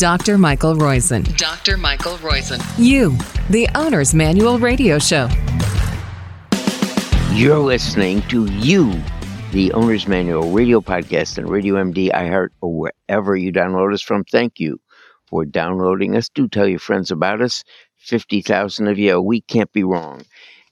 Dr. Michael Roizen. Dr. Michael Roizen. You, the Owner's Manual Radio Show. You're listening to You, the Owner's Manual radio podcast and Radio MD, iHeart, or wherever you download us from. Thank you for downloading us. Do tell your friends about us. 50,000 of you a week can't be wrong.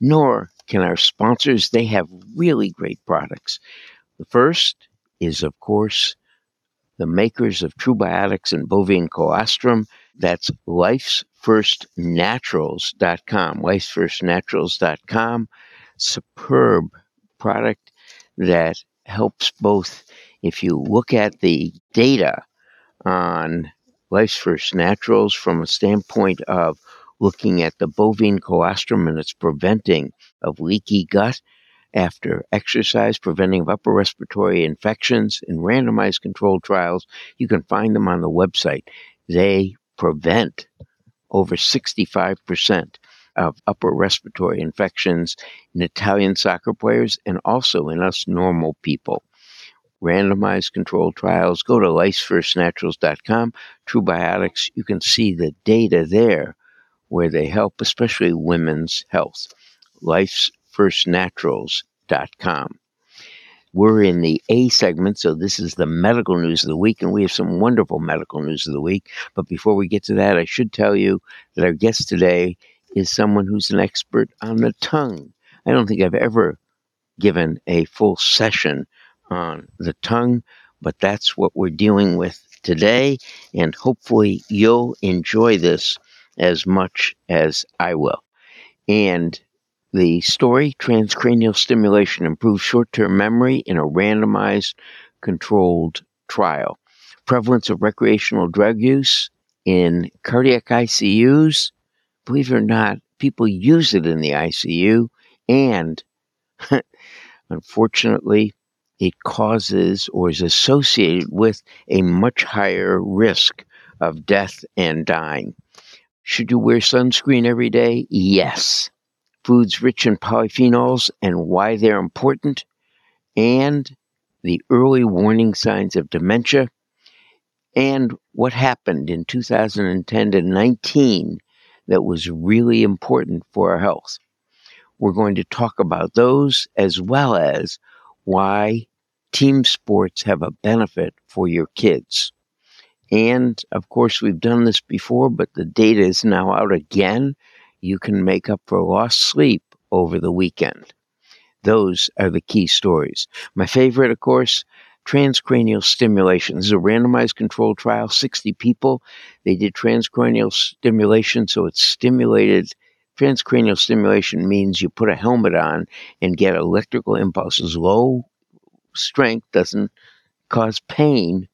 Nor can our sponsors. They have really great products. The first is, of course, the makers of Trubiotics and Bovine Colostrum. That's lifesfirstnaturals.com. Lifesfirstnaturals.com. Superb product that helps both. If you look at the data on Life's First Naturals from a standpoint of looking at the bovine colostrum and its preventing of leaky gut after exercise, preventing of upper respiratory infections in randomized controlled trials. You can find them on the website. They prevent over 65% of upper respiratory infections in Italian soccer players and also in us normal people. Randomized controlled trials. Go to lifesfirstnaturals.com. Trubiotics, you can see the data there where they help, especially women's health. Lifesfirstnaturals.com. We're in the A segment, so this is the medical news of the week, and we have some wonderful medical news of the week. But before we get to that, I should tell you that our guest today is someone who's an expert on the tongue. I don't think I've ever given a full session on the tongue, but that's what we're dealing with today, and hopefully you'll enjoy this as much as I will. And the story transcranial stimulation improves short term memory in a randomized controlled trial. Prevalence of recreational drug use in cardiac ICUs. Believe it or not, people use it in the ICU, and unfortunately, it causes or is associated with a much higher risk of death and dying. Should you wear sunscreen every day? Yes. Foods rich in polyphenols and why they're important, and the early warning signs of dementia, and what happened in 2010 to 19 that was really important for our health. We're going to talk about those as well as why team sports have a benefit for your kids. And of course, we've done this before, but the data is now out again. You can make up for lost sleep over the weekend. Those are the key stories. My favorite, of course, transcranial stimulation. This is a randomized controlled trial, 60 people. They did transcranial stimulation, so it's stimulated. Transcranial stimulation means you put a helmet on and get electrical impulses. Low strength doesn't cause pain,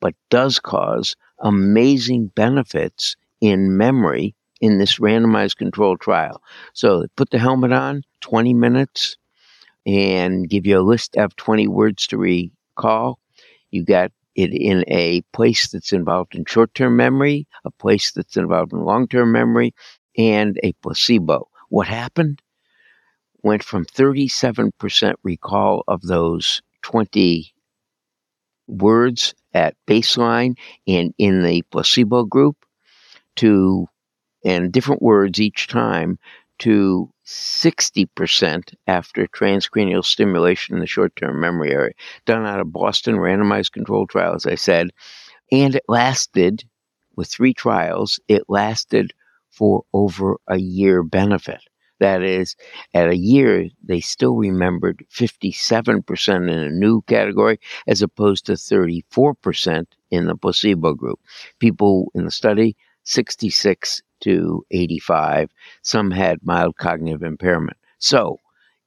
but does cause amazing benefits in memory in this randomized controlled trial. So put the helmet on, 20 minutes, and give you a list of 20 words to recall. You got it in a place that's involved in short term memory, a place that's involved in long term memory, and a placebo. What happened? Went from 37% recall of those 20 words at baseline and in the placebo group to, and different words each time, to 60% after transcranial stimulation in the short term memory area. Done out of Boston randomized controlled trial, as I said. And it lasted, with three trials, it lasted for over a year benefit. That is, at a year, they still remembered 57% in a new category as opposed to 34% in the placebo group. People in the study, 66 to 85. Some had mild cognitive impairment. So,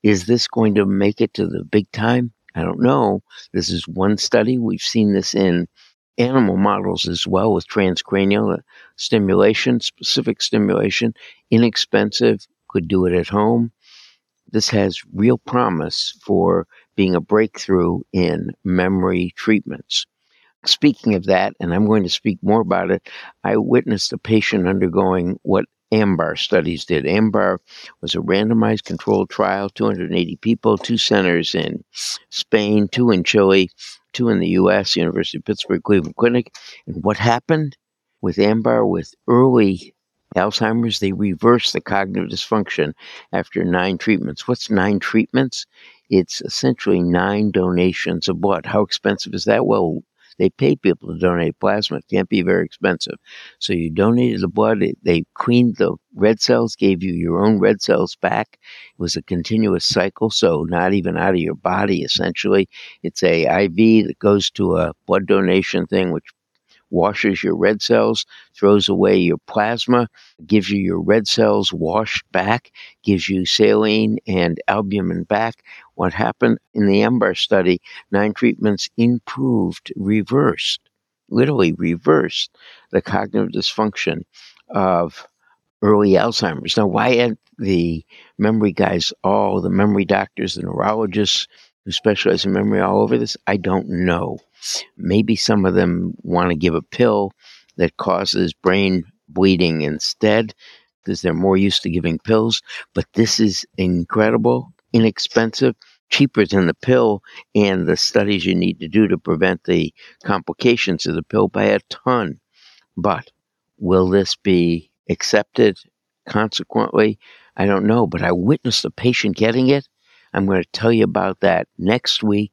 is this going to make it to the big time? I don't know. This is one study. We've seen this in animal models as well with transcranial stimulation, specific stimulation, inexpensive, could do it at home. This has real promise for being a breakthrough in memory treatments. Speaking of that, and I'm going to speak more about it, I witnessed a patient undergoing what AMBAR studies did. AMBAR was a randomized controlled trial, 280 people, two centers in Spain, two in Chile, two in the US, University of Pittsburgh Cleveland Clinic. And what happened? With AMBAR, with early Alzheimer's, they reverse the cognitive dysfunction after nine treatments. What's nine treatments? It's essentially nine donations of blood. How expensive is that? Well, they pay people to donate plasma. It can't be very expensive. So you donated the blood. They cleaned the red cells, gave you your own red cells back. It was a continuous cycle, so not even out of your body, essentially. It's a IV that goes to a blood donation thing, which washes your red cells, throws away your plasma, gives you your red cells washed back, gives you saline and albumin back. What happened in the AMBAR study, nine treatments improved, reversed, literally reversed the cognitive dysfunction of early Alzheimer's. Now, why aren't the memory guys, all the memory doctors, the neurologists who specialize in memory all over this? I don't know. Maybe some of them want to give a pill that causes brain bleeding instead because they're more used to giving pills. But this is incredible, inexpensive, cheaper than the pill and the studies you need to do to prevent the complications of the pill by a ton. But will this be accepted consequently? I don't know, but I witnessed a patient getting it. I'm going to tell you about that next week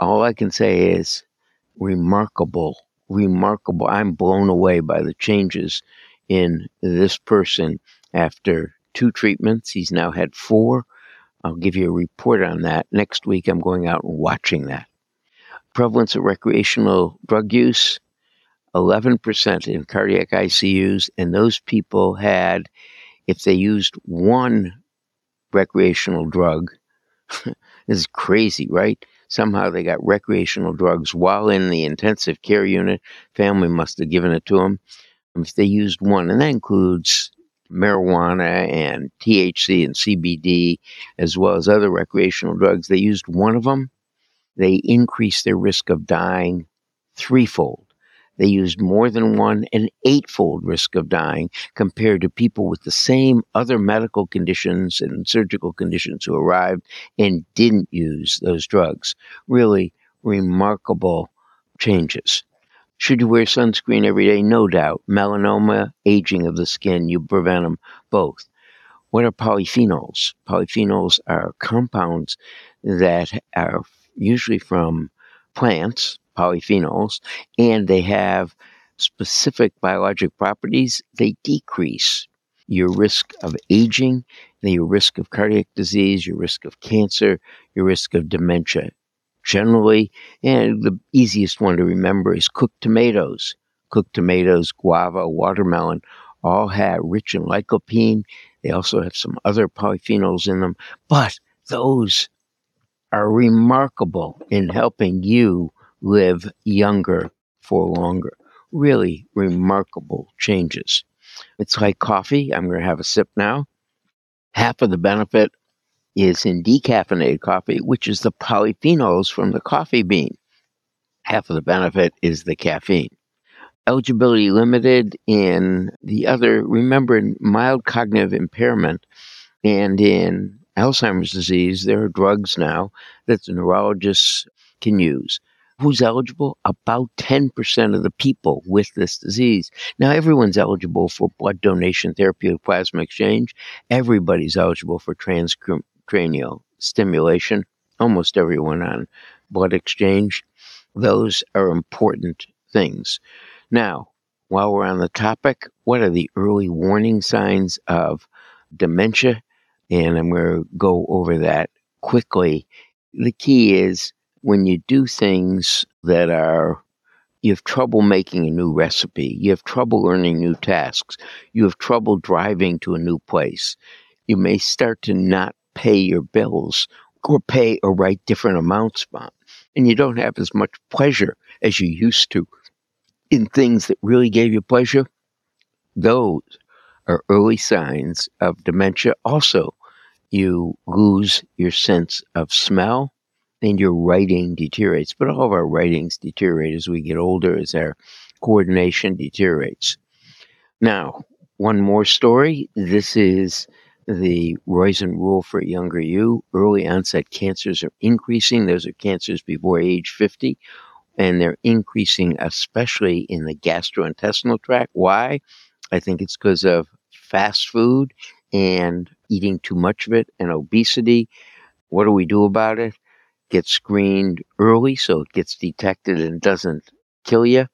all I can say is remarkable, remarkable. I'm blown away by the changes in this person after two treatments. He's now had four. I'll give you a report on that. Next week, I'm going out and watching that. Prevalence of recreational drug use 11% in cardiac ICUs, and those people had, if they used one recreational drug, this is crazy, right? Somehow they got recreational drugs while in the intensive care unit. Family must have given it to them. If they used one, and that includes marijuana and THC and CBD, as well as other recreational drugs, they used one of them, they increased their risk of dying threefold. They used more than one, an eightfold risk of dying compared to people with the same other medical conditions and surgical conditions who arrived and didn't use those drugs. Really remarkable changes. Should you wear sunscreen every day? No doubt. Melanoma, aging of the skin, you prevent them both. What are polyphenols? Polyphenols are compounds that are usually from plants, polyphenols, and they have specific biologic properties, they decrease your risk of aging, your risk of cardiac disease, your risk of cancer, your risk of dementia. Generally, and the easiest one to remember is cooked tomatoes. Cooked tomatoes, guava, watermelon, all have rich in lycopene. They also have some other polyphenols in them, but those are remarkable in helping you live younger for longer. Really remarkable changes. It's like coffee. I'm going to have a sip now. Half of the benefit is in decaffeinated coffee, which is the polyphenols from the coffee bean. Half of the benefit is the caffeine. Eligibility limited in the other, remember, in mild cognitive impairment and in Alzheimer's disease, there are drugs now that the neurologists can use who's eligible? About 10% of the people with this disease. Now, everyone's eligible for blood donation therapy with plasma exchange. Everybody's eligible for transcranial stimulation. Almost everyone on blood exchange. Those are important things. Now, while we're on the topic, what are the early warning signs of dementia? And I'm going to go over that quickly. The key is when you do things that are you have trouble making a new recipe, you have trouble learning new tasks, you have trouble driving to a new place, you may start to not pay your bills or pay or write different amounts on. And you don't have as much pleasure as you used to in things that really gave you pleasure. Those are early signs of dementia. Also, you lose your sense of smell and your writing deteriorates. But all of our writings deteriorate as we get older, as our coordination deteriorates. Now, one more story. This is the Roizen rule for younger you. Early onset cancers are increasing. Those are cancers before age 50. and they're increasing, especially in the gastrointestinal tract. Why? I think it's because of fast food and eating too much of it and obesity. What do we do about it? Get screened early so it gets detected and doesn't kill you.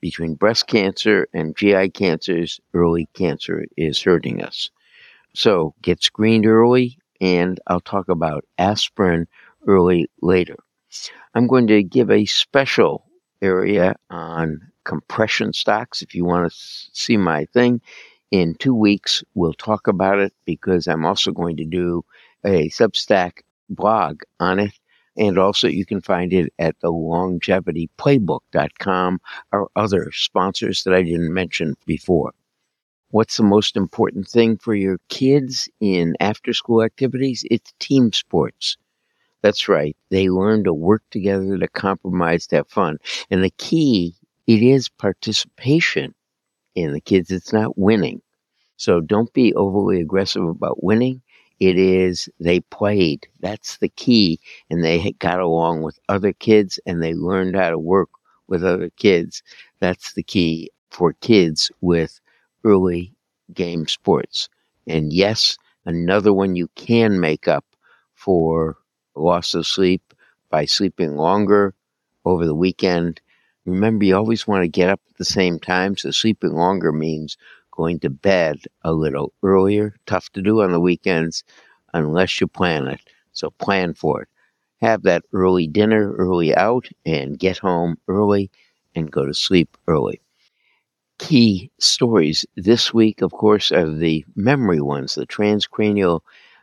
Between breast cancer and GI cancers, early cancer is hurting us. So get screened early, and I'll talk about aspirin early later. I'm going to give a special area on compression stocks. If you want to see my thing, in two weeks we'll talk about it because I'm also going to do a Substack blog on it. And also, you can find it at the longevityplaybook.com or other sponsors that I didn't mention before. What's the most important thing for your kids in after school activities? It's team sports. That's right. They learn to work together, to compromise, to have fun. And the key, it is participation in the kids. It's not winning. So don't be overly aggressive about winning. It is they played. That's the key. And they got along with other kids and they learned how to work with other kids. That's the key for kids with early game sports. And yes, another one you can make up for loss of sleep by sleeping longer over the weekend. Remember, you always want to get up at the same time, so sleeping longer means going to bed a little earlier. Tough to do on the weekends unless you plan it. So plan for it. Have that early dinner, early out, and get home early and go to sleep early key stories this week, of course, are the memory ones, the transcranial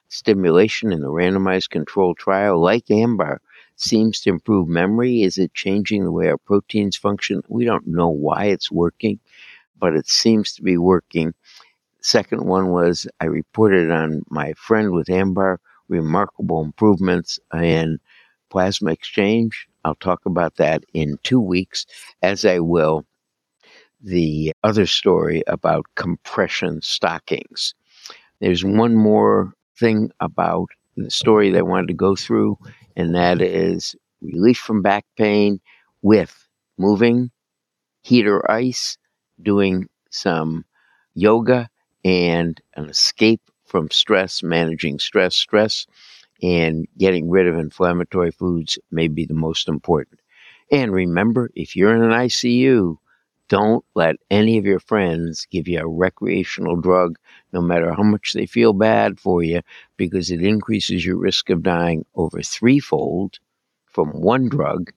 stimulation in the randomized control trial, like AMBAR, seems to improve memory. Is it changing the way our proteins function? We don't know why it's working, but it seems to be working. Second one was I reported on my friend with AMBAR remarkable improvements in plasma exchange. I'll talk about that in two weeks, as I will the other story about compression stockings. There's one more thing about the story that I wanted to go through, and that is relief from back pain with moving, heat or ice, doing some yoga, and an escape from stress, managing stress, stress, and getting rid of inflammatory foods may be the most important. And remember, if you're in an ICU, don't let any of your friends give you a recreational drug, no matter how much they feel bad for you, because it increases your risk of dying over threefold from one drug.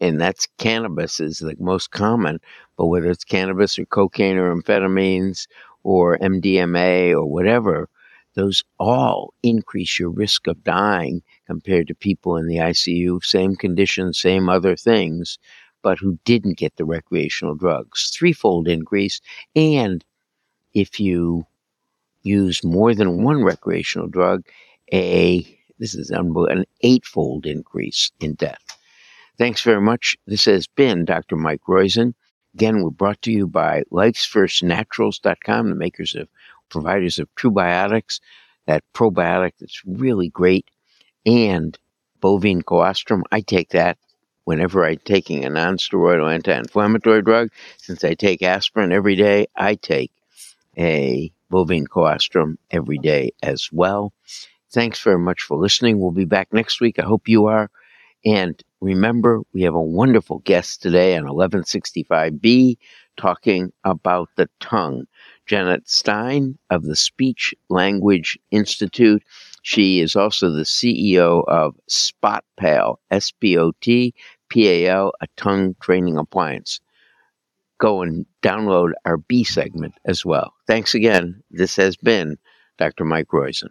And that's cannabis is the most common, but whether it's cannabis or cocaine or amphetamines or MDMA or whatever, those all increase your risk of dying compared to people in the ICU, same conditions, same other things but who didn't get the recreational drugs. Threefold increase. And if you use more than one recreational drug, a this is an eightfold increase in death. Thanks very much. This has been Dr. Mike Roizen. Again, we're brought to you by lifesfirstnaturals.com, the makers of providers of probiotics, that probiotic that's really great, and bovine colostrum. I take that whenever I'm taking a nonsteroidal anti-inflammatory drug, since I take aspirin every day, I take a bovine colostrum every day as well. Thanks very much for listening. We'll be back next week. I hope you are. And remember, we have a wonderful guest today on 1165B talking about the tongue. Janet Stein of the Speech Language Institute. She is also the CEO of SpotPal, S P O T PAL, a tongue training appliance. Go and download our B segment as well. Thanks again. This has been Dr. Mike Roizen.